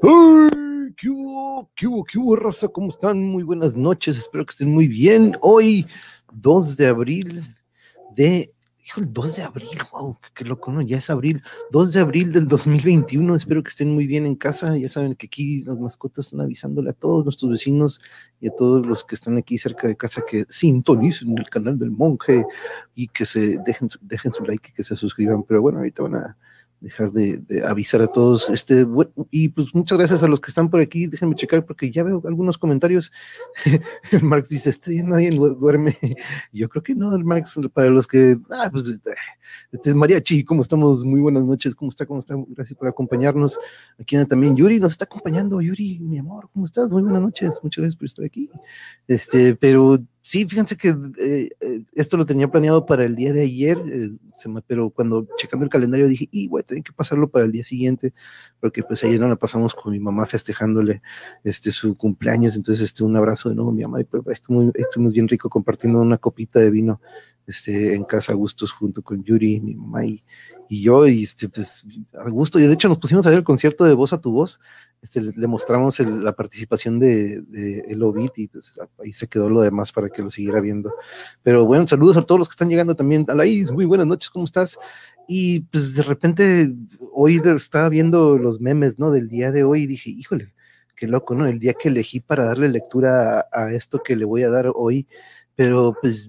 ¿Qué hubo? ¿Qué hubo? ¿Qué hubo, raza? ¿Cómo están? Muy buenas noches. Espero que estén muy bien. Hoy, 2 de abril de... Hijo, el 2 de abril, wow, qué, loco, ¿no? Ya es abril, 2 de abril del 2021. Espero que estén muy bien en casa. Ya saben que aquí las mascotas están avisándole a todos nuestros vecinos y a todos los que están aquí cerca de casa que sintonicen el canal del monje y que se dejen, dejen su like y que se suscriban. Pero bueno, ahorita van a dejar de, avisar a todos. Este, y pues muchas gracias a los que están por aquí. Déjenme checar porque ya veo algunos comentarios. el Marx dice, este nadie duerme. Yo creo que no, el Marx, para los que, ah, pues, este, Mariachi, ¿cómo estamos? Muy buenas noches, ¿cómo está? ¿Cómo está? Gracias por acompañarnos. Aquí también Yuri nos está acompañando. Yuri, mi amor, ¿cómo estás? Muy buenas noches, muchas gracias por estar aquí. Este, pero Sí, fíjense que eh, eh, esto lo tenía planeado para el día de ayer, eh, pero cuando checando el calendario dije, y voy a tener que pasarlo para el día siguiente, porque pues ayer no la pasamos con mi mamá festejándole este su cumpleaños, entonces este un abrazo de nuevo mi mamá y pues, estuvimos bien rico compartiendo una copita de vino este, en casa a gustos junto con Yuri, mi mamá y, yo, y este, pues a gusto, y de hecho nos pusimos a ver el concierto de Voz a tu Voz, este, le, mostramos la participación de, de El Obit y pues ahí se quedó lo demás para que lo siguiera viendo. Pero bueno, saludos a todos los que están llegando también. Alaís, muy buenas noches, ¿cómo estás? Y pues de repente hoy estaba viendo los memes, ¿no? Del día de hoy y dije, híjole, qué loco, ¿no? El día que elegí para darle lectura a, esto que le voy a dar hoy, pero pues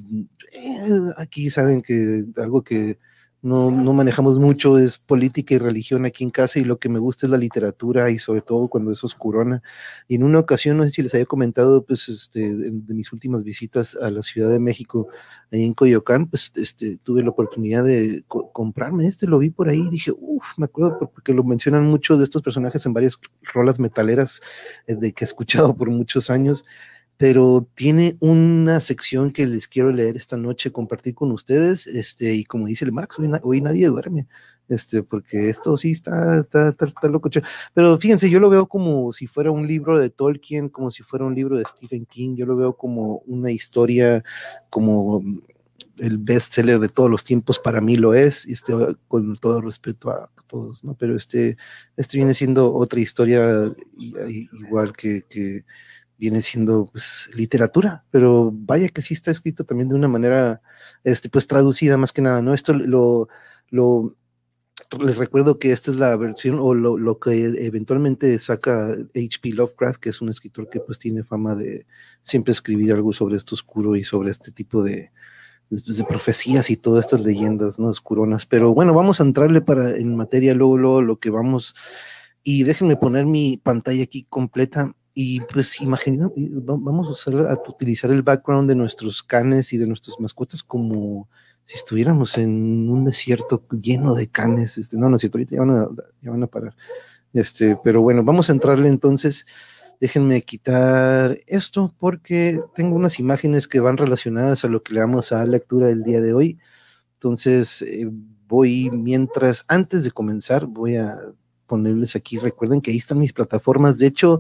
eh, aquí saben que algo que no, no, manejamos mucho, es política y religión aquí en casa y lo que me gusta es la literatura y sobre todo cuando es oscurona. Y en una ocasión, no sé si les había comentado, pues, este, de, mis últimas visitas a la Ciudad de México, ahí en Coyoacán, pues, este, tuve la oportunidad de comprarme este, lo vi por ahí y dije, uff, me acuerdo porque lo mencionan mucho de estos personajes en varias rolas metaleras eh, de que he escuchado por muchos años pero tiene una sección que les quiero leer esta noche, compartir con ustedes, este, y como dice el Marx, hoy, nadie duerme, este, porque esto sí está, está, está, loco. Pero fíjense, yo lo veo como si fuera un libro de Tolkien, como si fuera un libro de Stephen King, yo lo veo como una historia, como el bestseller de todos los tiempos, para mí lo es, este, con todo respeto a todos, ¿no? Pero este, este viene siendo otra historia igual que, que viene siendo pues, literatura, pero vaya que sí está escrito también de una manera, este, pues traducida más que nada, ¿no? Esto lo, lo, les recuerdo que esta es la versión o lo, lo que eventualmente saca H.P. Lovecraft, que es un escritor que pues tiene fama de siempre escribir algo sobre esto oscuro y sobre este tipo de, de profecías y todas estas leyendas, ¿no? Oscuronas. Pero bueno, vamos a entrarle para en materia luego, luego lo que vamos. Y déjenme poner mi pantalla aquí completa y pues imagina, vamos a, usar, a utilizar el background de nuestros canes y de nuestras mascotas como si estuviéramos en un desierto lleno de canes. Este, no, no es cierto, ahorita ya van, a, ya van a parar. Este, pero bueno, vamos a entrarle entonces. Déjenme quitar esto porque tengo unas imágenes que van relacionadas a lo que le vamos a lectura del día de hoy. Entonces, eh, voy mientras, antes de comenzar, voy a ponerles aquí, recuerden que ahí están mis plataformas. De hecho,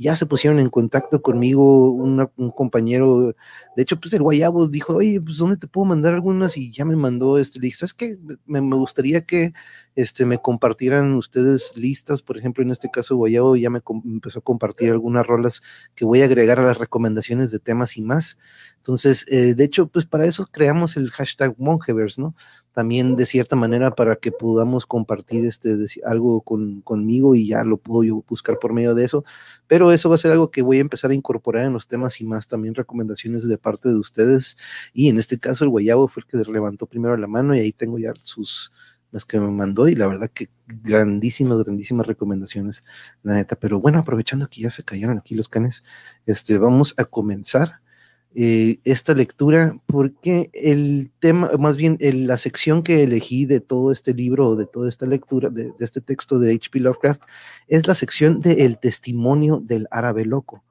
ya se pusieron en contacto conmigo un compañero, de hecho, pues el Guayabo dijo, oye, pues ¿dónde te puedo mandar algunas? Y ya me mandó, este, le dije, ¿sabes qué? Me, me gustaría que este, me compartieran ustedes listas, por ejemplo, en este caso Guayabo ya me empezó a compartir algunas rolas que voy a agregar a las recomendaciones de temas y más. Entonces, eh, de hecho, pues para eso creamos el hashtag Mongeverse, ¿no? También de cierta manera para que podamos compartir este, algo con, conmigo y ya lo puedo yo buscar por medio de eso. Pero eso va a ser algo que voy a empezar a incorporar en los temas y más, también recomendaciones de parte de ustedes. Y en este caso el Guayabo fue el que levantó primero la mano y ahí tengo ya sus, las que me mandó y la verdad que grandísimas, grandísimas recomendaciones, la neta. Pero bueno, aprovechando que ya se cayeron aquí los canes, este, vamos a comenzar eh, esta lectura porque el tema, más bien la sección que elegí de todo este libro o de toda esta lectura, de, este texto de H.P. Lovecraft, es la sección de El testimonio del árabe loco.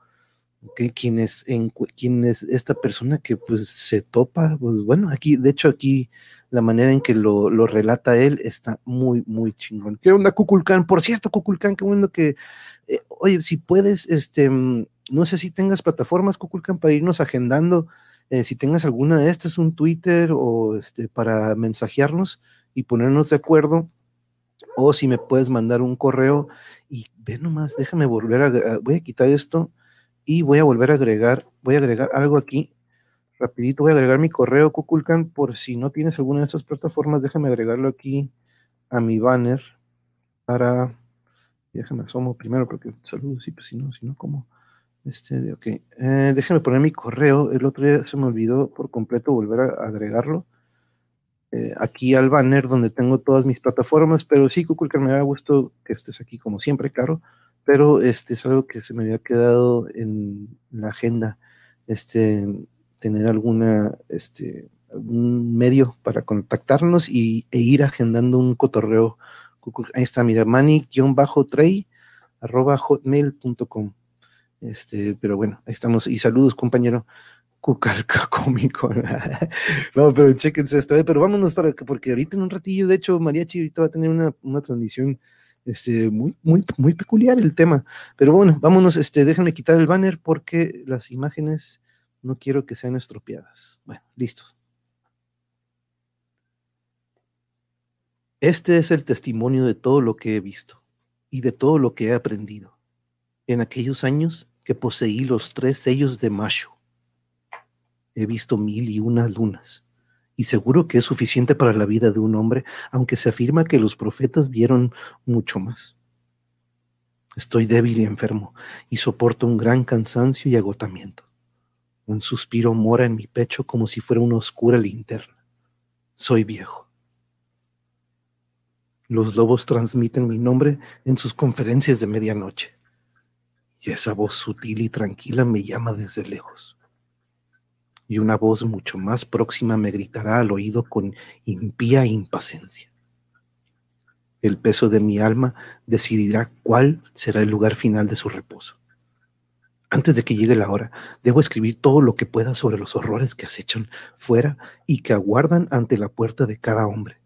¿Quién, es, en, ¿Quién es esta persona que pues se topa? Pues bueno, aquí, de hecho aquí la manera en que lo, lo relata él está muy, muy chingón. ¿Qué onda, Kukulkan? Por cierto, Kukulkan, qué bueno que, eh, oye, si puedes, este, mm, no sé si tengas plataformas, Kukulkan, para irnos agendando, eh, si tengas alguna de estas, un Twitter o este, para mensajearnos y ponernos de acuerdo o si me puedes mandar un correo y ve nomás, déjame volver a, voy a quitar esto y voy a volver a agregar, voy a agregar algo aquí, rapidito, voy a agregar mi correo Kukulkan por si no tienes alguna de esas plataformas, déjame agregarlo aquí a mi banner para, déjame asomo primero porque saludos, sí, pues si no, si no, ¿cómo? Este, ok, eh, déjame poner mi correo, el otro día se me olvidó por completo volver a agregarlo eh, aquí al banner donde tengo todas mis plataformas, pero sí, que me da gusto que estés aquí como siempre, claro, pero este es algo que se me había quedado en la agenda, este, tener alguna, este, algún medio para contactarnos y, e ir agendando un cotorreo. Ahí está, mira, mani-trey arroba hotmail.com. Este, pero bueno, ahí estamos. Y saludos, compañero. Cucalca cómico. no, pero chequense esto, eh, pero vámonos para que, porque ahorita en un ratillo, de hecho, Mariachi ahorita va a tener una, una transmisión este, muy, muy, muy peculiar el tema. Pero bueno, vámonos, este, déjenme quitar el banner porque las imágenes no quiero que sean estropeadas. Bueno, listos. Este es el testimonio de todo lo que he visto y de todo lo que he aprendido en aquellos años que poseí los tres sellos de Macho he visto mil y unas lunas, y seguro que es suficiente para la vida de un hombre, aunque se afirma que los profetas vieron mucho más. Estoy débil y enfermo, y soporto un gran cansancio y agotamiento. Un suspiro mora en mi pecho como si fuera una oscura linterna. Soy viejo. Los lobos transmiten mi nombre en sus conferencias de medianoche, y esa voz sutil y tranquila me llama desde lejos y una voz mucho más próxima me gritará al oído con impía impaciencia. El peso de mi alma decidirá cuál será el lugar final de su reposo. Antes de que llegue la hora, debo escribir todo lo que pueda sobre los horrores que acechan fuera y que aguardan ante la puerta de cada hombre,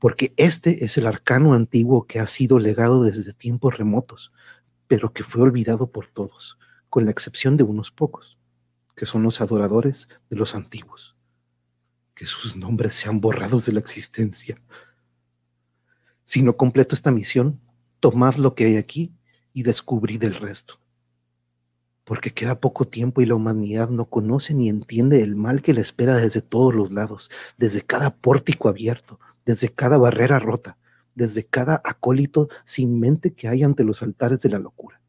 porque este es el arcano antiguo que ha sido legado desde tiempos remotos, pero que fue olvidado por todos, con la excepción de unos pocos que son los adoradores de los antiguos, que sus nombres sean borrados de la existencia. Si no completo esta misión, tomad lo que hay aquí y descubrid el resto. Porque queda poco tiempo y la humanidad no conoce ni entiende el mal que le espera desde todos los lados, desde cada pórtico abierto, desde cada barrera rota, desde cada acólito sin mente que hay ante los altares de la locura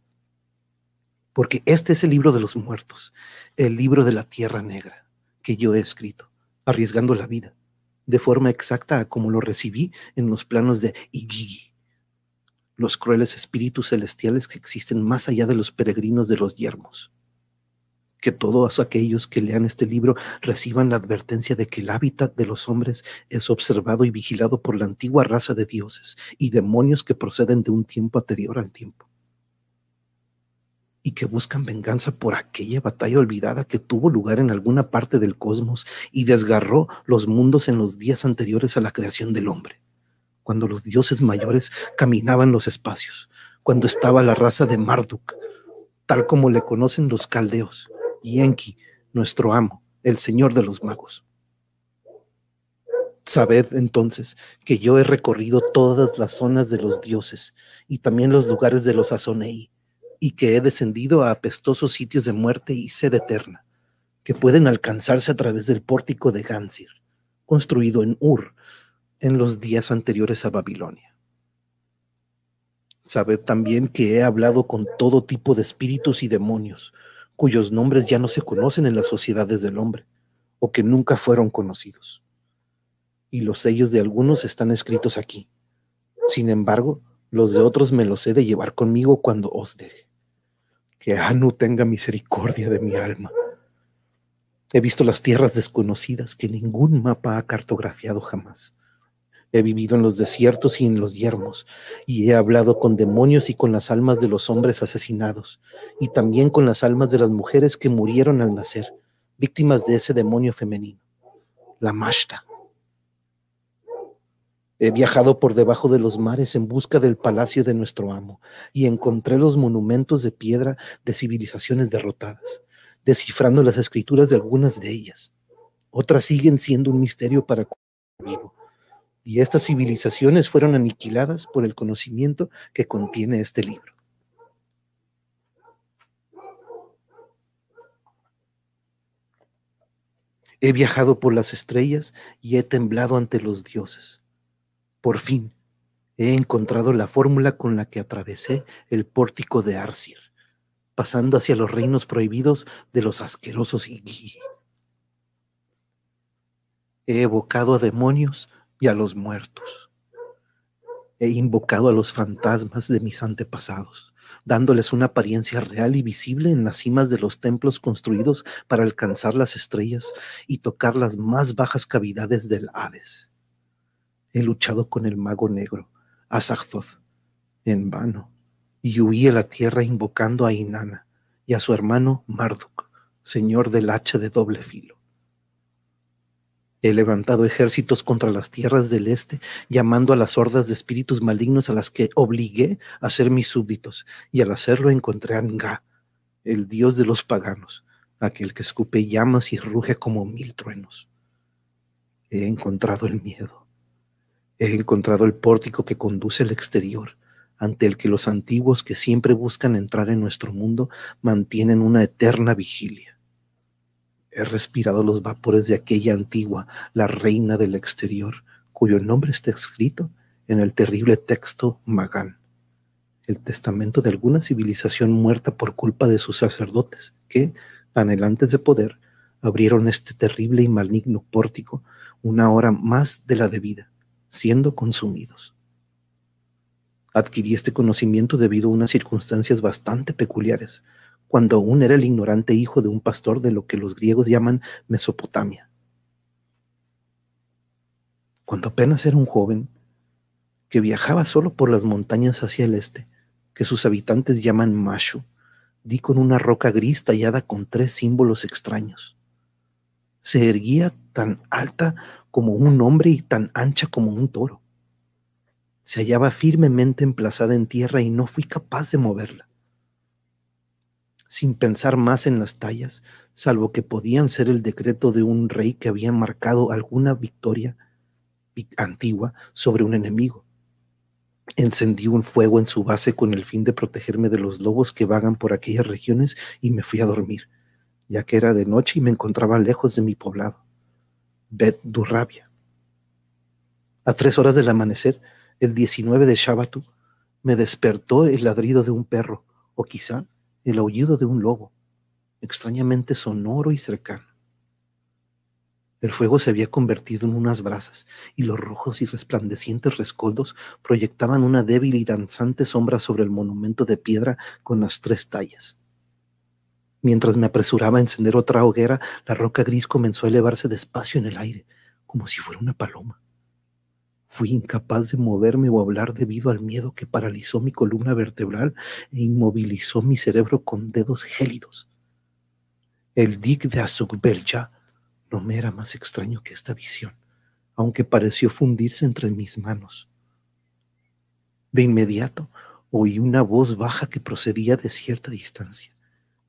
porque este es el libro de los muertos, el libro de la tierra negra que yo he escrito, arriesgando la vida, de forma exacta como lo recibí en los planos de Igigi, los crueles espíritus celestiales que existen más allá de los peregrinos de los yermos. Que todos aquellos que lean este libro reciban la advertencia de que el hábitat de los hombres es observado y vigilado por la antigua raza de dioses y demonios que proceden de un tiempo anterior al tiempo y que buscan venganza por aquella batalla olvidada que tuvo lugar en alguna parte del cosmos y desgarró los mundos en los días anteriores a la creación del hombre, cuando los dioses mayores caminaban los espacios, cuando estaba la raza de Marduk, tal como le conocen los caldeos, y Enki, nuestro amo, el señor de los magos. Sabed entonces que yo he recorrido todas las zonas de los dioses y también los lugares de los Azonei y que he descendido a apestosos sitios de muerte y sed eterna, que pueden alcanzarse a través del pórtico de Gansir, construido en Ur en los días anteriores a Babilonia. Sabed también que he hablado con todo tipo de espíritus y demonios, cuyos nombres ya no se conocen en las sociedades del hombre, o que nunca fueron conocidos. Y los sellos de algunos están escritos aquí. Sin embargo, los de otros me los he de llevar conmigo cuando os deje que Anu tenga misericordia de mi alma. He visto las tierras desconocidas que ningún mapa ha cartografiado jamás. He vivido en los desiertos y en los yermos, y he hablado con demonios y con las almas de los hombres asesinados, y también con las almas de las mujeres que murieron al nacer, víctimas de ese demonio femenino, la Mashta. He viajado por debajo de los mares en busca del palacio de nuestro amo y encontré los monumentos de piedra de civilizaciones derrotadas, descifrando las escrituras de algunas de ellas. Otras siguen siendo un misterio para vivo. y estas civilizaciones fueron aniquiladas por el conocimiento que contiene este libro. He viajado por las estrellas y he temblado ante los dioses. Por fin, he encontrado la fórmula con la que atravesé el pórtico de Arsir, pasando hacia los reinos prohibidos de los asquerosos Igi. He evocado a demonios y a los muertos. He invocado a los fantasmas de mis antepasados dándoles una apariencia real y visible en las cimas de los templos construidos para alcanzar las estrellas y tocar las más bajas cavidades del Hades. He luchado con el mago negro, Azagthoth, en vano, y huí a la tierra invocando a Inanna y a su hermano Marduk, señor del hacha de doble filo. He levantado ejércitos contra las tierras del este, llamando a las hordas de espíritus malignos a las que obligué a ser mis súbditos, y al hacerlo encontré a Nga, el dios de los paganos, aquel que escupe llamas y ruge como mil truenos. He encontrado el miedo. He encontrado el pórtico que conduce al exterior, ante el que los antiguos que siempre buscan entrar en nuestro mundo mantienen una eterna vigilia. He respirado los vapores de aquella antigua, la reina del exterior, cuyo nombre está escrito en el terrible texto Magán, el testamento de alguna civilización muerta por culpa de sus sacerdotes, que, anhelantes de poder, abrieron este terrible y maligno pórtico una hora más de la debida, siendo consumidos. Adquirí este conocimiento debido a unas circunstancias bastante peculiares, cuando aún era el ignorante hijo de un pastor de lo que los griegos llaman Mesopotamia. Cuando apenas era un joven, que viajaba solo por las montañas hacia el este, que sus habitantes llaman Mashu, di con una roca gris tallada con tres símbolos extraños. Se erguía tan alta como un hombre y tan ancha como un toro. Se hallaba firmemente emplazada en tierra y no fui capaz de moverla sin pensar más en las tallas, salvo que podían ser el decreto de un rey que había marcado alguna victoria antigua sobre un enemigo. Encendí un fuego en su base con el fin de protegerme de los lobos que vagan por aquellas regiones y me fui a dormir, ya que era de noche y me encontraba lejos de mi poblado, Bet Durrabia. A tres horas del amanecer, el 19 de Shabatu, me despertó el ladrido de un perro, o quizá el aullido de un lobo, extrañamente sonoro y cercano. El fuego se había convertido en unas brasas, y los rojos y resplandecientes rescoldos proyectaban una débil y danzante sombra sobre el monumento de piedra con las tres tallas. Mientras me apresuraba a encender otra hoguera, la roca gris comenzó a elevarse despacio en el aire, como si fuera una paloma. Fui incapaz de moverme o hablar debido al miedo que paralizó mi columna vertebral e inmovilizó mi cerebro con dedos gélidos. El dig de Azukbelja no me era más extraño que esta visión, aunque pareció fundirse entre mis manos. De inmediato oí una voz baja que procedía de cierta distancia,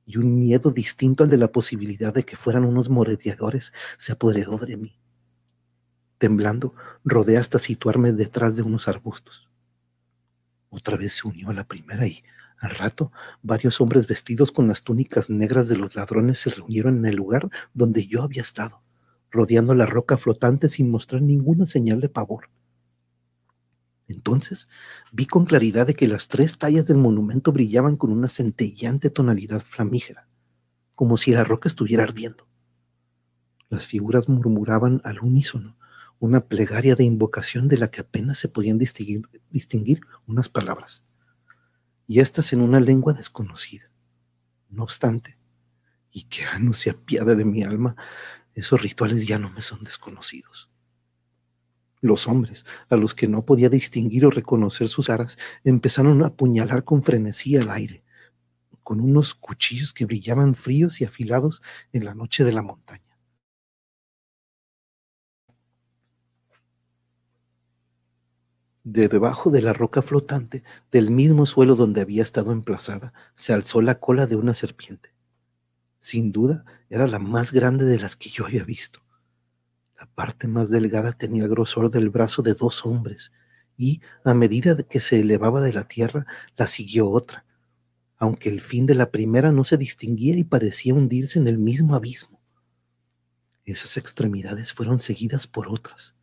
y un miedo distinto al de la posibilidad de que fueran unos morediadores se apoderó de mí. Temblando, rodé hasta situarme detrás de unos arbustos. Otra vez se unió a la primera y, al rato, varios hombres vestidos con las túnicas negras de los ladrones se reunieron en el lugar donde yo había estado, rodeando la roca flotante sin mostrar ninguna señal de pavor. Entonces vi con claridad de que las tres tallas del monumento brillaban con una centellante tonalidad flamígera, como si la roca estuviera ardiendo. Las figuras murmuraban al unísono, una plegaria de invocación de la que apenas se podían distinguir, unas palabras, y estas en una lengua desconocida. No obstante, y que Anu se apiade de mi alma, esos rituales ya no me son desconocidos. Los hombres, a los que no podía distinguir o reconocer sus caras, empezaron a apuñalar con frenesí al aire, con unos cuchillos que brillaban fríos y afilados en la noche de la montaña. De debajo de la roca flotante, del mismo suelo donde había estado emplazada, se alzó la cola de una serpiente. Sin duda, era la más grande de las que yo había visto. La parte más delgada tenía el grosor del brazo de dos hombres, y a medida que se elevaba de la tierra, la siguió otra, aunque el fin de la primera no se distinguía y parecía hundirse en el mismo abismo. Esas extremidades fueron seguidas por otras.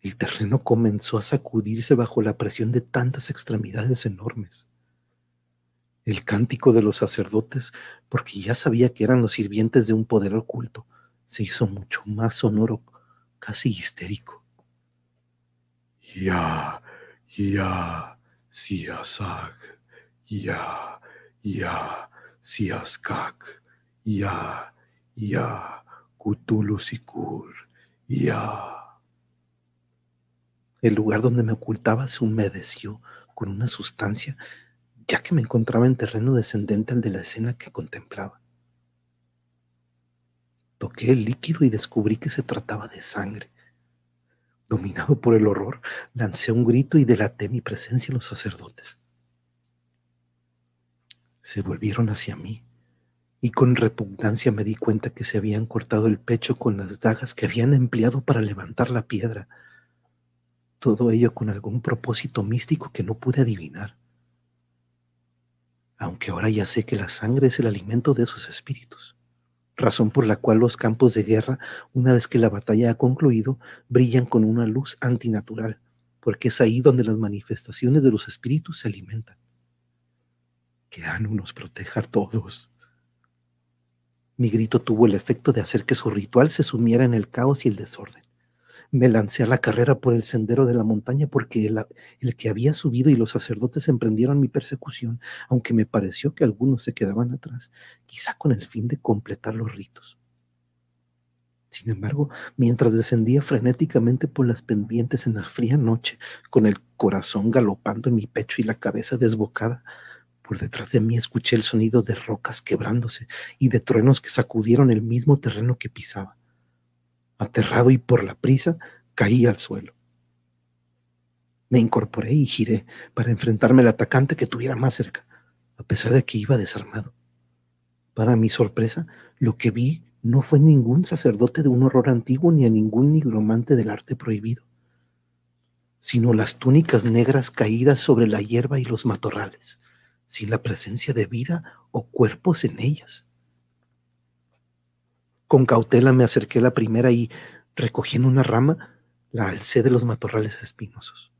El terreno comenzó a sacudirse bajo la presión de tantas extremidades enormes. El cántico de los sacerdotes, porque ya sabía que eran los sirvientes de un poder oculto, se hizo mucho más sonoro, casi histérico. Ya, ya, siasag, ya, ya, siaskak, ya, ya, kutulusikur, ya. El lugar donde me ocultaba se humedeció con una sustancia, ya que me encontraba en terreno descendente al de la escena que contemplaba. Toqué el líquido y descubrí que se trataba de sangre. Dominado por el horror, lancé un grito y delaté mi presencia en los sacerdotes. Se volvieron hacia mí y con repugnancia me di cuenta que se habían cortado el pecho con las dagas que habían empleado para levantar la piedra todo ello con algún propósito místico que no pude adivinar. Aunque ahora ya sé que la sangre es el alimento de esos espíritus, razón por la cual los campos de guerra, una vez que la batalla ha concluido, brillan con una luz antinatural, porque es ahí donde las manifestaciones de los espíritus se alimentan. Que Anu nos proteja a todos. Mi grito tuvo el efecto de hacer que su ritual se sumiera en el caos y el desorden me lancé a la carrera por el sendero de la montaña porque el, que había subido y los sacerdotes emprendieron mi persecución, aunque me pareció que algunos se quedaban atrás, quizá con el fin de completar los ritos. Sin embargo, mientras descendía frenéticamente por las pendientes en la fría noche, con el corazón galopando en mi pecho y la cabeza desbocada, por detrás de mí escuché el sonido de rocas quebrándose y de truenos que sacudieron el mismo terreno que pisaba. Aterrado y por la prisa, caí al suelo. Me incorporé y giré para enfrentarme al atacante que tuviera más cerca, a pesar de que iba desarmado. Para mi sorpresa, lo que vi no fue ningún sacerdote de un horror antiguo ni a ningún nigromante del arte prohibido, sino las túnicas negras caídas sobre la hierba y los matorrales, sin la presencia de vida o cuerpos en ellas. Con cautela me acerqué a la primera y, recogiendo una rama, la alcé de los matorrales espinosos.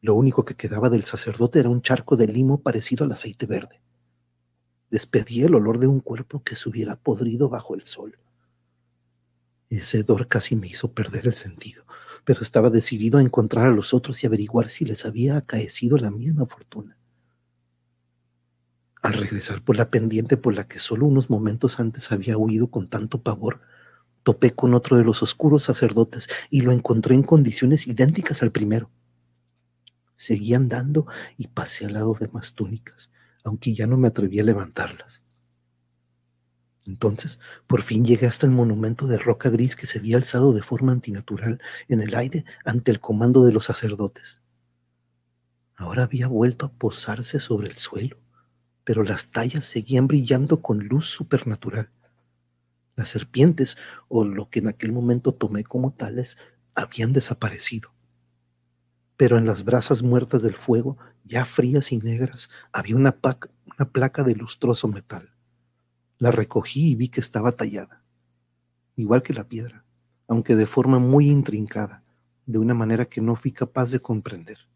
Lo único que quedaba del sacerdote era un charco de limo parecido al aceite verde. Despedí el olor de un cuerpo que se hubiera podrido bajo el sol. Ese hedor casi me hizo perder el sentido, pero estaba decidido a encontrar a los otros y averiguar si les había acaecido la misma fortuna. Al regresar por la pendiente por la que solo unos momentos antes había huido con tanto pavor, topé con otro de los oscuros sacerdotes y lo encontré en condiciones idénticas al primero. Seguí andando y pasé al lado de más túnicas, aunque ya no me atreví a levantarlas. Entonces, por fin llegué hasta el monumento de roca gris que se había alzado de forma antinatural en el aire ante el comando de los sacerdotes. Ahora había vuelto a posarse sobre el suelo pero las tallas seguían brillando con luz supernatural. Las serpientes, o lo que en aquel momento tomé como tales, habían desaparecido. Pero en las brasas muertas del fuego, ya frías y negras, había una, una placa de lustroso metal. La recogí y vi que estaba tallada, igual que la piedra, aunque de forma muy intrincada, de una manera que no fui capaz de comprender.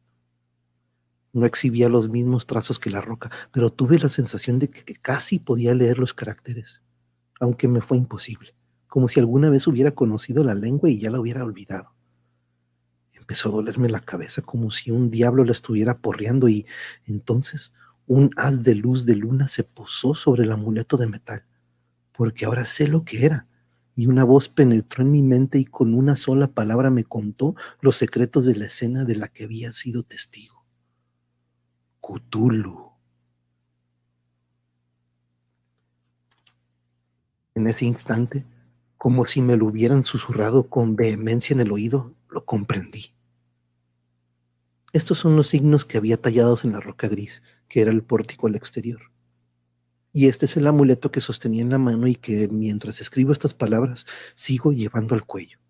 No exhibía los mismos trazos que la roca, pero tuve la sensación de que, casi podía leer los caracteres, aunque me fue imposible, como si alguna vez hubiera conocido la lengua y ya la hubiera olvidado. Empezó a dolerme la cabeza como si un diablo la estuviera porreando y entonces un haz de luz de luna se posó sobre el amuleto de metal, porque ahora sé lo que era. Y una voz penetró en mi mente y con una sola palabra me contó los secretos de la escena de la que había sido testigo. Cthulhu. En ese instante, como si me lo hubieran susurrado con vehemencia en el oído, lo comprendí. Estos son los signos que había tallados en la roca gris, que era el pórtico al exterior. Y este es el amuleto que sostenía en la mano y que mientras escribo estas palabras sigo llevando al cuello.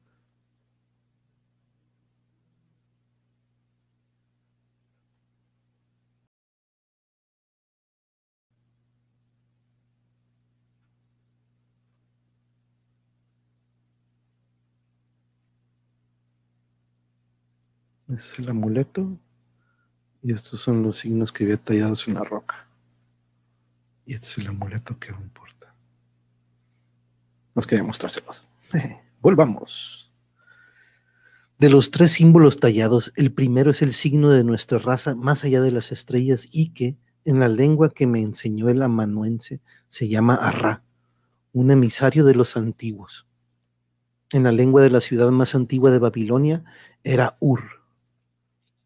Es el amuleto. Y estos son los signos que había tallados en la roca. Y este es el amuleto que aún importa. Nos quería mostrárselos. Volvamos. De los tres símbolos tallados, el primero es el signo de nuestra raza más allá de las estrellas y que, en la lengua que me enseñó el amanuense, se llama Arra, un emisario de los antiguos. En la lengua de la ciudad más antigua de Babilonia era Ur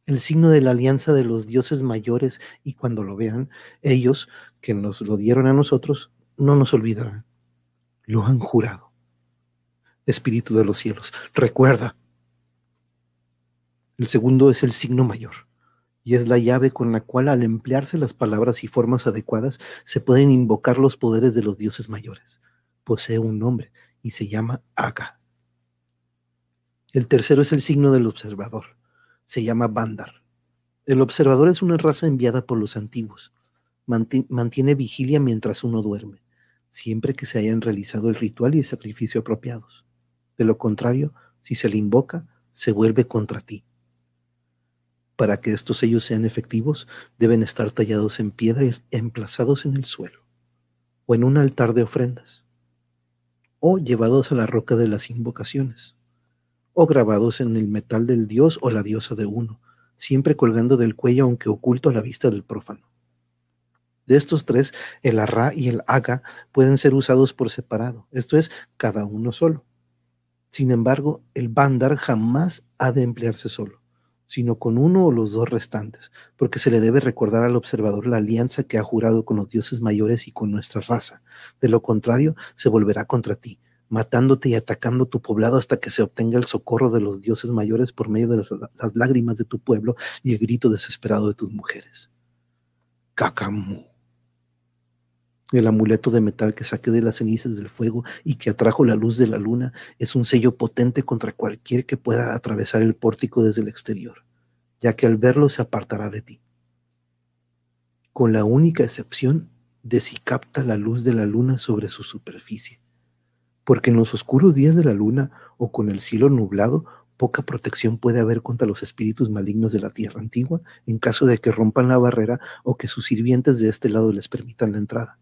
el signo de la alianza de los dioses mayores, y cuando lo vean, ellos que nos lo dieron a nosotros, no nos olvidarán. Lo han jurado. Espíritu de los cielos, recuerda. El segundo es el signo mayor, y es la llave con la cual al emplearse las palabras y formas adecuadas se pueden invocar los poderes de los dioses mayores. Posee un nombre y se llama Aga. El tercero es el signo del observador se llama Bandar. El observador es una raza enviada por los antiguos. Mantiene vigilia mientras uno duerme, siempre que se hayan realizado el ritual y el sacrificio apropiados. De lo contrario, si se le invoca, se vuelve contra ti. Para que estos sellos sean efectivos, deben estar tallados en piedra y emplazados en el suelo, o en un altar de ofrendas, o llevados a la roca de las invocaciones o grabados en el metal del dios o la diosa de uno, siempre colgando del cuello aunque oculto a la vista del prófano. De estos tres, el arra y el aga pueden ser usados por separado, esto es, cada uno solo. Sin embargo, el bandar jamás ha de emplearse solo, sino con uno o los dos restantes, porque se le debe recordar al observador la alianza que ha jurado con los dioses mayores y con nuestra raza. De lo contrario, se volverá contra ti, matándote y atacando tu poblado hasta que se obtenga el socorro de los dioses mayores por medio de las lágrimas de tu pueblo y el grito desesperado de tus mujeres. Cacamu. El amuleto de metal que saqué de las cenizas del fuego y que atrajo la luz de la luna es un sello potente contra cualquier que pueda atravesar el pórtico desde el exterior, ya que al verlo se apartará de ti. Con la única excepción de si capta la luz de la luna sobre su superficie porque en los oscuros días de la luna o con el cielo nublado, poca protección puede haber contra los espíritus malignos de la tierra antigua en caso de que rompan la barrera o que sus sirvientes de este lado les permitan la entrada.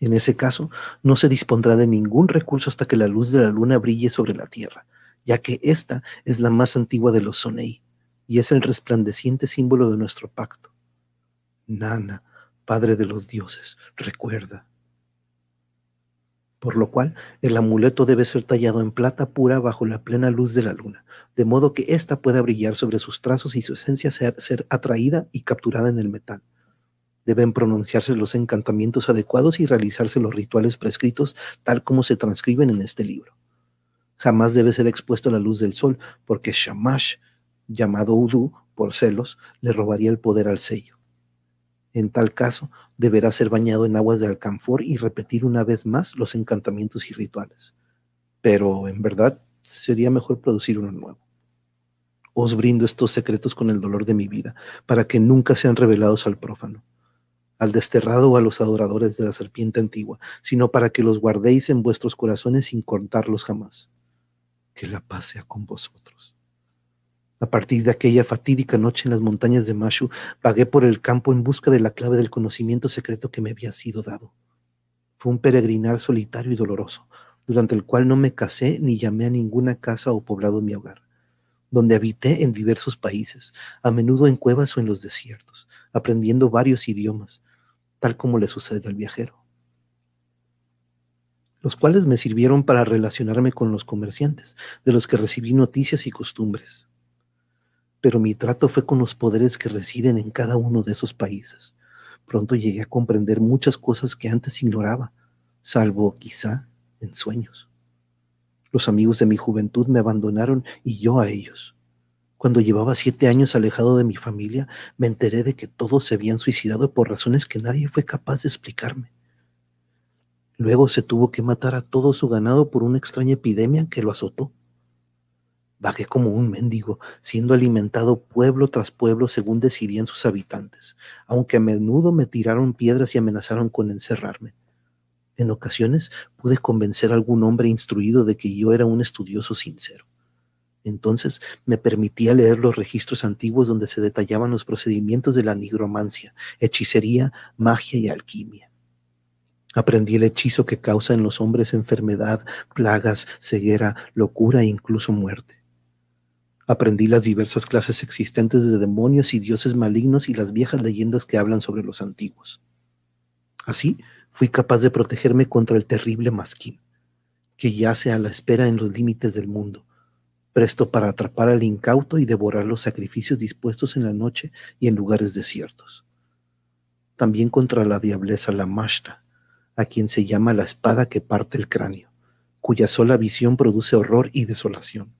En ese caso, no se dispondrá de ningún recurso hasta que la luz de la luna brille sobre la tierra, ya que esta es la más antigua de los Sonei y es el resplandeciente símbolo de nuestro pacto. Nana, Padre de los dioses, recuerda, por lo cual el amuleto debe ser tallado en plata pura bajo la plena luz de la luna, de modo que ésta pueda brillar sobre sus trazos y su esencia sea, ser atraída y capturada en el metal. Deben pronunciarse los encantamientos adecuados y realizarse los rituales prescritos tal como se transcriben en este libro. Jamás debe ser expuesto a la luz del sol, porque Shamash, llamado Udu por celos, le robaría el poder al sello. En tal caso, deberá ser bañado en aguas de alcanfor y repetir una vez más los encantamientos y rituales. Pero en verdad sería mejor producir uno nuevo. Os brindo estos secretos con el dolor de mi vida, para que nunca sean revelados al prófano, al desterrado o a los adoradores de la serpiente antigua, sino para que los guardéis en vuestros corazones sin contarlos jamás. Que la paz sea con vosotros. A partir de aquella fatídica noche en las montañas de Mashu, vagué por el campo en busca de la clave del conocimiento secreto que me había sido dado. Fue un peregrinar solitario y doloroso, durante el cual no me casé ni llamé a ninguna casa o poblado mi hogar, donde habité en diversos países, a menudo en cuevas o en los desiertos, aprendiendo varios idiomas, tal como le sucede al viajero los cuales me sirvieron para relacionarme con los comerciantes, de los que recibí noticias y costumbres pero mi trato fue con los poderes que residen en cada uno de esos países. Pronto llegué a comprender muchas cosas que antes ignoraba, salvo quizá en sueños. Los amigos de mi juventud me abandonaron y yo a ellos. Cuando llevaba siete años alejado de mi familia, me enteré de que todos se habían suicidado por razones que nadie fue capaz de explicarme. Luego se tuvo que matar a todo su ganado por una extraña epidemia que lo azotó. Vagué como un mendigo, siendo alimentado pueblo tras pueblo según decidían sus habitantes, aunque a menudo me tiraron piedras y amenazaron con encerrarme. En ocasiones pude convencer a algún hombre instruido de que yo era un estudioso sincero. Entonces me permitía leer los registros antiguos donde se detallaban los procedimientos de la nigromancia, hechicería, magia y alquimia. Aprendí el hechizo que causa en los hombres enfermedad, plagas, ceguera, locura e incluso muerte. Aprendí las diversas clases existentes de demonios y dioses malignos y las viejas leyendas que hablan sobre los antiguos. Así fui capaz de protegerme contra el terrible masquín, que yace a la espera en los límites del mundo, presto para atrapar al incauto y devorar los sacrificios dispuestos en la noche y en lugares desiertos. También contra la diableza la Mashta, a quien se llama la espada que parte el cráneo, cuya sola visión produce horror y desolación,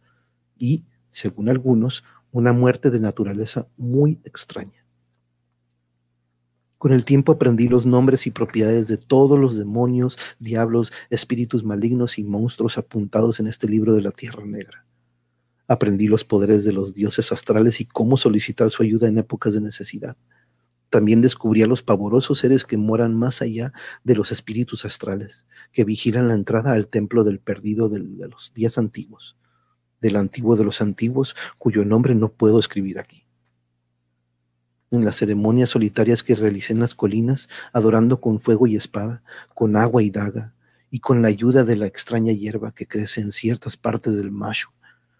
y, según algunos, una muerte de naturaleza muy extraña. Con el tiempo aprendí los nombres y propiedades de todos los demonios, diablos, espíritus malignos y monstruos apuntados en este libro de la Tierra Negra. Aprendí los poderes de los dioses astrales y cómo solicitar su ayuda en épocas de necesidad. También descubrí a los pavorosos seres que moran más allá de los espíritus astrales, que vigilan la entrada al templo del perdido de los días antiguos, del antiguo de los antiguos, cuyo nombre no puedo escribir aquí. En las ceremonias solitarias que realicé en las colinas, adorando con fuego y espada, con agua y daga, y con la ayuda de la extraña hierba que crece en ciertas partes del macho,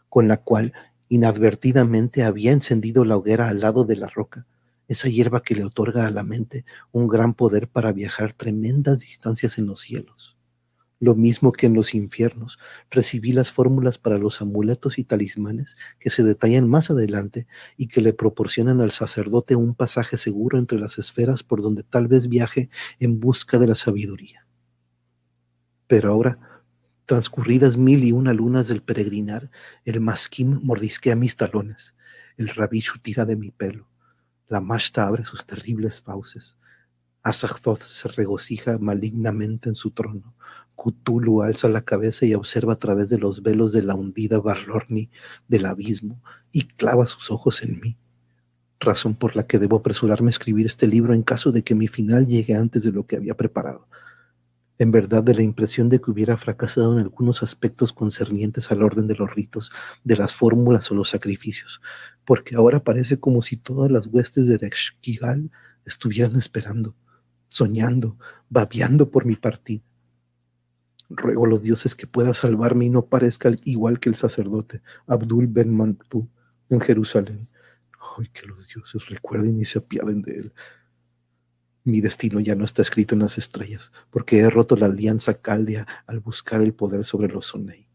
con la cual inadvertidamente había encendido la hoguera al lado de la roca, esa hierba que le otorga a la mente un gran poder para viajar tremendas distancias en los cielos. Lo mismo que en los infiernos, recibí las fórmulas para los amuletos y talismanes que se detallan más adelante y que le proporcionan al sacerdote un pasaje seguro entre las esferas por donde tal vez viaje en busca de la sabiduría. Pero ahora Transcurridas mil y una lunas del peregrinar, el masquín mordisquea mis talones, el rabichu tira de mi pelo, la mashta abre sus terribles fauces, Azagzoth se regocija malignamente en su trono, Cthulhu alza la cabeza y observa a través de los velos de la hundida Barlorni del abismo y clava sus ojos en mí razón por la que debo apresurarme a escribir este libro en caso de que mi final llegue antes de lo que había preparado en verdad de la impresión de que hubiera fracasado en algunos aspectos concernientes al orden de los ritos, de las fórmulas o los sacrificios, porque ahora parece como si todas las huestes de Rexkigal estuvieran esperando, soñando, babeando por mi partida. Ruego a los dioses que pueda salvarme y no parezca igual que el sacerdote Abdul Ben Mantu en Jerusalén. Ay, que los dioses recuerden y se apiaden de él. Mi destino ya no está escrito en las estrellas, porque he roto la alianza caldea al buscar el poder sobre los Sonei.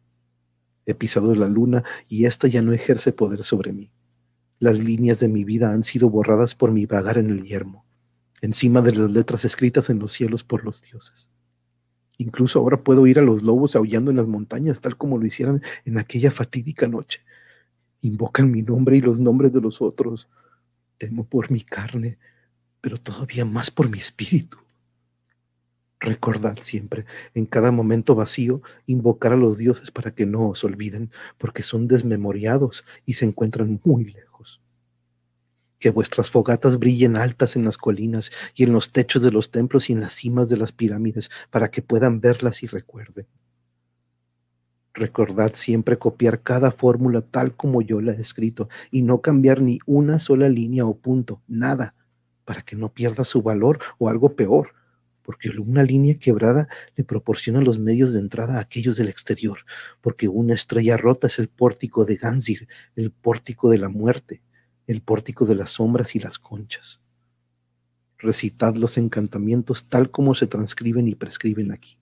He pisado la luna y ésta ya no ejerce poder sobre mí. Las líneas de mi vida han sido borradas por mi vagar en el yermo, encima de las letras escritas en los cielos por los dioses. Incluso ahora puedo ir a los lobos aullando en las montañas, tal como lo hicieran en aquella fatídica noche. Invocan mi nombre y los nombres de los otros. Temo por mi carne, pero todavía más por mi espíritu. Recordad siempre, en cada momento vacío, invocar a los dioses para que no os olviden, porque son desmemoriados y se encuentran muy lejos. Que vuestras fogatas brillen altas en las colinas y en los techos de los templos y en las cimas de las pirámides, para que puedan verlas y recuerden. Recordad siempre copiar cada fórmula tal como yo la he escrito y no cambiar ni una sola línea o punto, nada para que no pierda su valor o algo peor, porque una línea quebrada le proporciona los medios de entrada a aquellos del exterior, porque una estrella rota es el pórtico de Ganzir, el pórtico de la muerte, el pórtico de las sombras y las conchas. Recitad los encantamientos tal como se transcriben y prescriben aquí.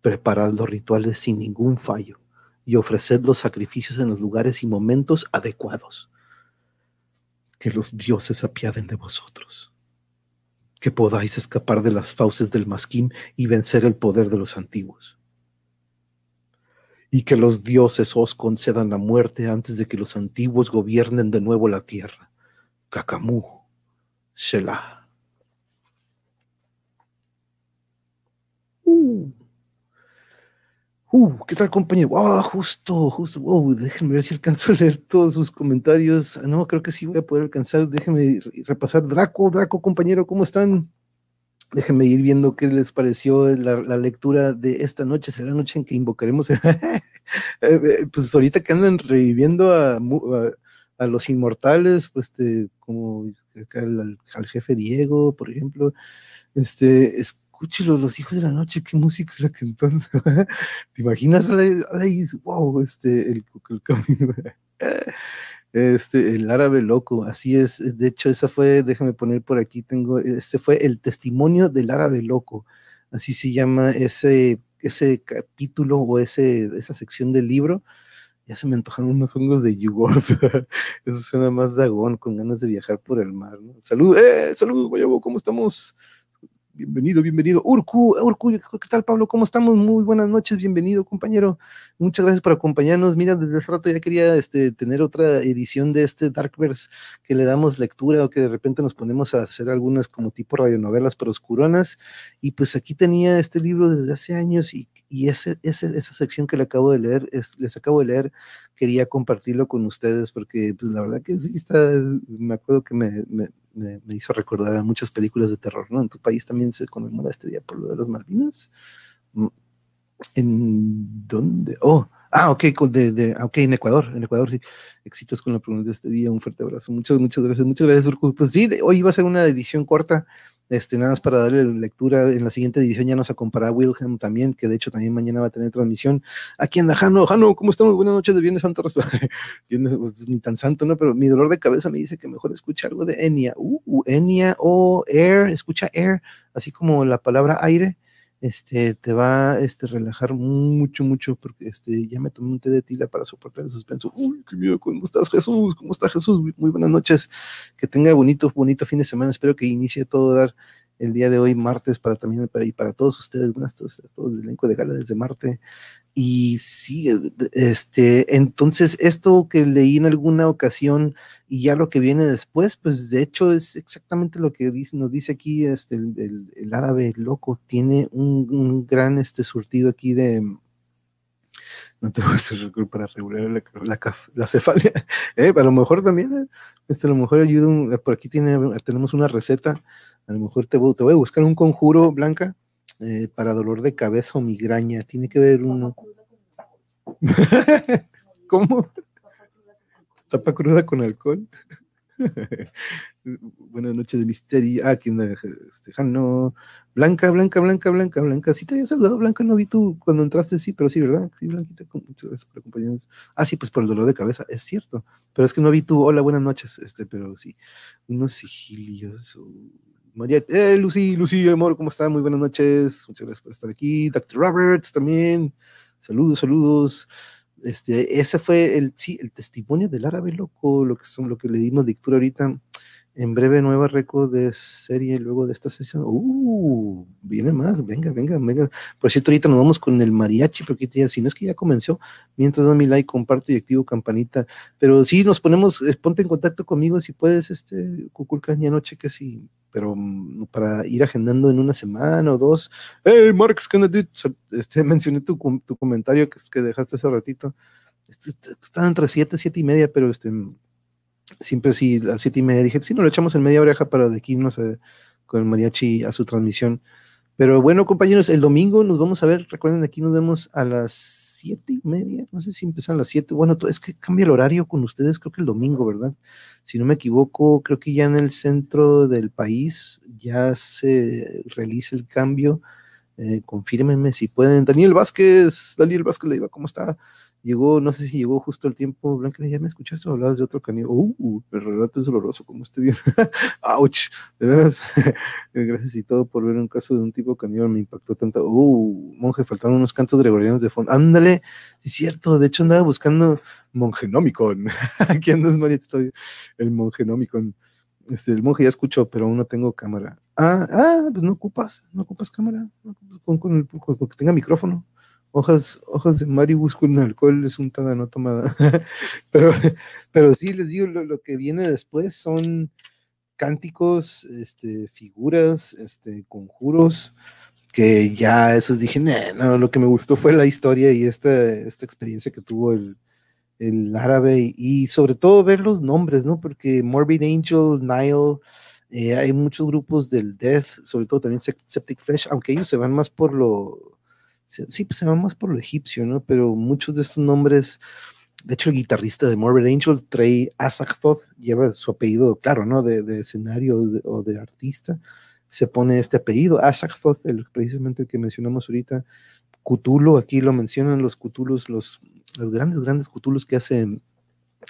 Preparad los rituales sin ningún fallo y ofreced los sacrificios en los lugares y momentos adecuados que los dioses apiaden de vosotros, que podáis escapar de las fauces del masquín y vencer el poder de los antiguos. Y que los dioses os concedan la muerte antes de que los antiguos gobiernen de nuevo la tierra. Kakamu, Shelah. Uh. Uh, ¿qué tal, compañero? Wow, justo, justo. Wow, déjenme ver si alcanzo a leer todos sus comentarios. No, creo que sí voy a poder alcanzar. Déjenme repasar. Draco, Draco, compañero, ¿cómo están? Déjenme ir viendo qué les pareció la, lectura de esta noche. Será la noche en que invocaremos. Eh, eh, pues ahorita que andan reviviendo a, los inmortales, pues como al, jefe Diego, por ejemplo. Este, escúchelo, los hijos de la noche, qué música la cantó. ¿Te imaginas? Ay, wow, este, el, el, este, el árabe loco, así es. De hecho, esa fue, déjame poner por aquí, tengo, este fue el testimonio del árabe loco, así se llama ese, ese capítulo o ese, esa sección del libro. Ya se me antojaron unos hongos de yogurt. Eso suena más dagón, con ganas de viajar por el mar. ¿no? Salud, eh, salud, Guayabo, ¿cómo estamos? Bienvenido, bienvenido. Urku, Urku, ¿qué tal, Pablo? ¿Cómo estamos? Muy buenas noches, bienvenido, compañero. Muchas gracias por acompañarnos. Mira, desde hace rato ya quería este, tener otra edición de este Darkverse que le damos lectura o que de repente nos ponemos a hacer algunas como tipo radionovelas pero oscuronas. Y pues aquí tenía este libro desde hace años y, y ese, ese, esa sección que le acabo de leer, es, les acabo de leer, quería compartirlo con ustedes porque pues la verdad que sí está, me acuerdo que me, me me, hizo recordar a muchas películas de terror, ¿no? En tu país también se conmemora este día por lo de las Malvinas. Mm, ¿En dónde? Oh, ah, ok, de, de, ah, ok, en Ecuador, en Ecuador, sí. Éxitos con la pregunta de este día, un fuerte abrazo. Muchas, muchas gracias, muchas gracias, Urku. Pues sí, hoy iba a ser una edición corta, este, nada más para darle lectura. En la siguiente edición ya nos acompañará Wilhelm también, que de hecho también mañana va a tener transmisión. Aquí anda Jano. Jano, ¿cómo estamos? Buenas noches de Viernes Santo. Viernes, pues, ni tan santo, ¿no? Pero mi dolor de cabeza me dice que mejor escucha algo de Enya. Uh, Enya o Air, escucha Air, así como la palabra aire este, te va a este, relajar mucho, mucho, porque este, ya me tomé un té de tila para soportar el suspenso. Uy, qué miedo, ¿cómo estás, Jesús? ¿Cómo está Jesús? Muy buenas noches. Que tenga bonito, bonito fin de semana. Espero que inicie todo dar el día de hoy, martes, para también para, y para todos ustedes, buenas todos, todos el elenco de Gala desde Marte. Y sí, este, entonces esto que leí en alguna ocasión y ya lo que viene después, pues de hecho es exactamente lo que dice, nos dice aquí este, el, el, árabe loco, tiene un, gran este, surtido aquí de, no te voy a hacer para regular la, la, la cefalia, eh, a lo mejor también, eh, este, a lo mejor ayuda, por aquí tiene, tenemos una receta, a lo mejor te voy a buscar un conjuro, Blanca, eh, para dolor de cabeza o migraña. Tiene que ver uno. ¿Cómo? Tapa cruda con alcohol. Buenas noches de misterio. Ah, ¿quién este, no. Blanca, Blanca, Blanca, Blanca, Blanca. Sí te había saludado, Blanca, no vi tú cuando entraste, sí, pero sí, ¿verdad? Sí, Blanquita, muchas gracias por acompañarnos. Ah, sí, pues por el dolor de cabeza, es cierto. Pero es que no vi tú, hola, buenas noches, este, pero sí, unos sigilios. María, eh, Lucy, Lucy, amor, ¿cómo está? Muy buenas noches. Muchas gracias por estar aquí. Dr. Roberts también. Saludos, saludos. Este, ese fue el, sí, el testimonio del árabe loco, lo que son, lo que le dimos lectura ahorita en breve nueva récord de serie luego de esta sesión. Uh, viene más, venga, venga, venga. Por cierto, ahorita nos vamos con el mariachi, porque si no es que ya comenzó, mientras doy mi like, comparto y activo campanita. Pero sí, nos ponemos, eh, ponte en contacto conmigo si puedes, este, Cuculcas, ya no cheques si, pero mm, para ir agendando en una semana o dos. Hey, Marx Kennedy, este, mencioné tu, tu comentario que, que dejaste hace ratito. Este, este, está entre siete, siete y media, pero este siempre sí, a las siete y media dije, sí, nos lo echamos en media oreja para de aquí irnos con el mariachi a su transmisión. Pero bueno, compañeros, el domingo nos vamos a ver, recuerden, aquí nos vemos a las siete y media, no sé si empiezan las siete, bueno, es que cambia el horario con ustedes, creo que el domingo, ¿verdad? Si no me equivoco, creo que ya en el centro del país ya se realiza el cambio, eh, confírmenme si pueden. Daniel Vázquez, Daniel Vázquez, le digo, ¿cómo está? Llegó, no sé si llegó justo el tiempo, Blanca, ¿ya me escuchaste hablabas de otro canino? Uh, el relato es doloroso, como estoy bien. ¡Auch! De veras, gracias y todo por ver un caso de un tipo caníbal, me impactó tanto. Uh, monje, faltaron unos cantos gregorianos de fondo. Ándale, sí es cierto, de hecho andaba buscando mongenomicon. Aquí andas, María, el mongenomicon. Este, el monje ya escuchó, pero aún no tengo cámara. Ah, ah, pues no ocupas, no ocupas cámara, con, con, con, con que tenga micrófono hojas, hojas de maribus con alcohol es untada, no tomada. pero, pero sí, les digo, lo, que viene después son cánticos, este, figuras, este, conjuros, que ya esos dije, no, lo que me gustó fue la historia y esta, esta experiencia que tuvo el, el árabe y, sobre todo ver los nombres, ¿no? Porque Morbid Angel, Nile, eh, hay muchos grupos del Death, sobre todo también Septic Flesh, aunque ellos se van más por lo, sí, pues se van más por lo egipcio, ¿no? Pero muchos de estos nombres, de hecho el guitarrista de Morbid Angel, Trey Asakthot, lleva su apellido, claro, ¿no? De, escenario o de, artista, se pone este apellido, Asakthot, el, precisamente el que mencionamos ahorita, Cthulhu, aquí lo mencionan los Cthulhus, los los grandes, grandes cutulos que hacen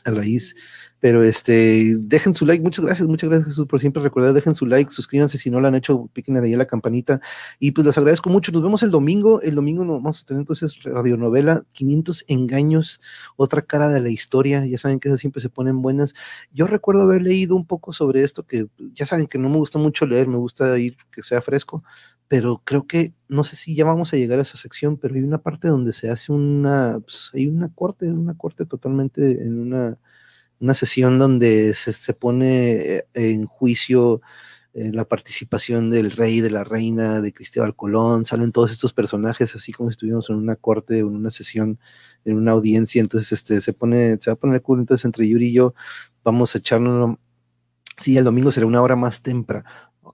a raíz. Pero este, dejen su like, muchas gracias, muchas gracias Jesús por siempre recordar, dejen su like, suscríbanse si no lo han hecho, piquen ahí a la campanita. Y pues les agradezco mucho. Nos vemos el domingo. El domingo vamos a tener entonces radionovela, 500 engaños, otra cara de la historia. Ya saben que esas siempre se ponen buenas. Yo recuerdo haber leído un poco sobre esto, que ya saben que no me gusta mucho leer, me gusta ir que sea fresco pero creo que, no sé si ya vamos a llegar a esa sección, pero hay una parte donde se hace una, pues, hay una corte, una corte totalmente en una, una sesión donde se, se pone en juicio eh, la participación del rey, de la reina, de Cristóbal Colón, salen todos estos personajes así como si estuviéramos en una corte, en una sesión, en una audiencia, entonces este, se pone, se va a poner cool, entonces entre Yuri y yo vamos a echarnos, sí, el domingo será una hora más temprano,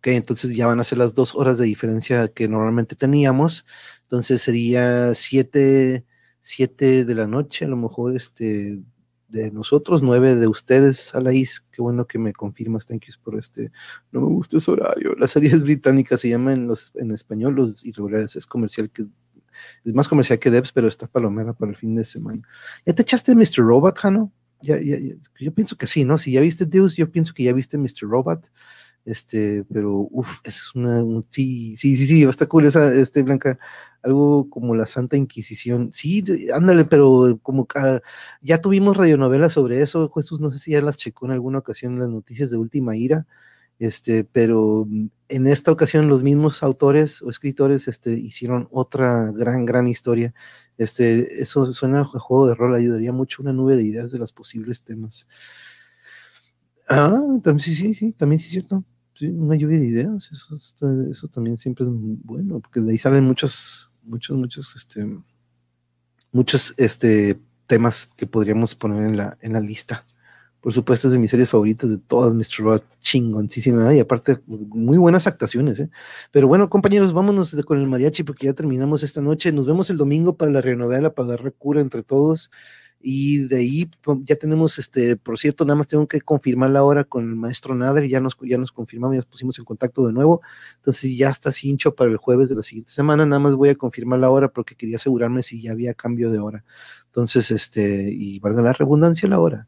Ok, entonces ya van a ser las dos horas de diferencia que normalmente teníamos. Entonces sería siete, siete de la noche, a lo mejor este de nosotros, nueve de ustedes, Alaís. Qué bueno que me confirmas, thank you por este. No me gusta ese horario. La serie es británica, se llama en, los, en español Los Irregulares, es comercial que es más comercial que Debs, pero está palomera para el fin de semana. ¿Ya te echaste Mr. Robot, Jano? Ya, ya, yo pienso que sí, ¿no? Si ya viste Deus, yo pienso que ya viste Mr. Robot. Este, pero uff, es una, sí, sí, sí, sí, está cool esa, este, Blanca, algo como la Santa Inquisición. Sí, ándale, pero como ya tuvimos radionovelas sobre eso, Jesús, no sé si ya las checó en alguna ocasión las noticias de Última Ira, este, pero en esta ocasión los mismos autores o escritores este, hicieron otra gran, gran historia. Este, eso suena a juego de rol, ayudaría mucho una nube de ideas de los posibles temas. Ah, también sí, sí, sí, también sí es cierto. Una lluvia de ideas, eso, eso también siempre es bueno, porque de ahí salen muchos, muchos, muchos, este, muchos, este, temas que podríamos poner en la, en la lista. Por supuesto, es de mis series favoritas de todas, Mr. Robot, chingoncísima, y aparte, muy buenas actuaciones, ¿eh? Pero bueno, compañeros, vámonos con el mariachi porque ya terminamos esta noche. Nos vemos el domingo para la renovela, para agarrar cura entre todos y de ahí ya tenemos, este, por cierto, nada más tengo que confirmar la hora con el maestro Nader, ya nos, ya nos confirmamos, ya nos pusimos en contacto de nuevo, entonces ya está hincho para el jueves de la siguiente semana, nada más voy a confirmar la hora porque quería asegurarme si ya había cambio de hora, entonces, este, y valga la redundancia la hora,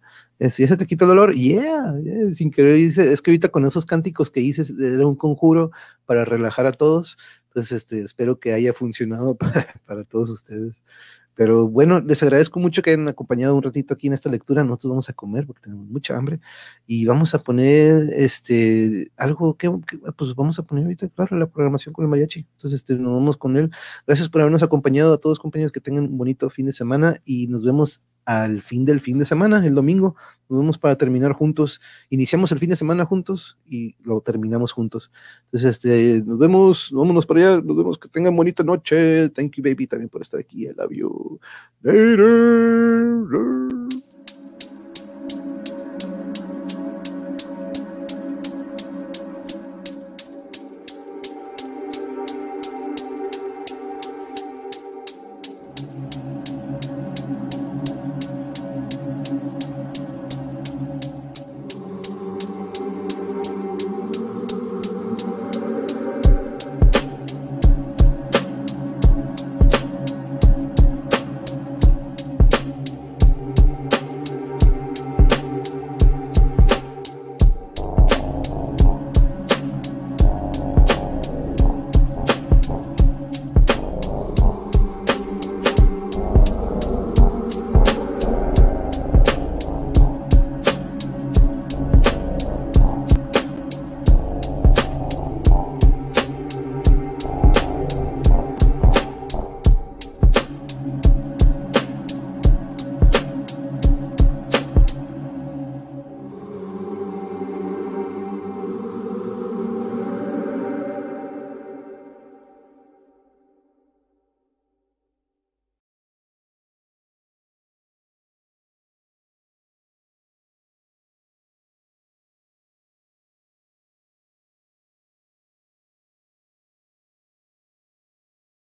si ya se te quita el dolor, yeah, sin querer, es que ahorita con esos cánticos que hice era un conjuro para relajar a todos, entonces, este, espero que haya funcionado para, para todos ustedes. Pero bueno, les agradezco mucho que hayan acompañado un ratito aquí en esta lectura. Nosotros vamos a comer porque tenemos mucha hambre y vamos a poner este algo que, pues vamos a poner ahorita, claro, la programación con el mariachi. Entonces, este, nos vamos con él. Gracias por habernos acompañado a todos, compañeros, que tengan un bonito fin de semana y nos vemos al fin del fin de semana, el domingo. Nos vemos para terminar juntos. Iniciamos el fin de semana juntos y lo terminamos juntos. Entonces, este, nos vemos, vámonos para allá, nos vemos, que tengan bonita noche. Thank you, baby, también por estar aquí. I love you. Later.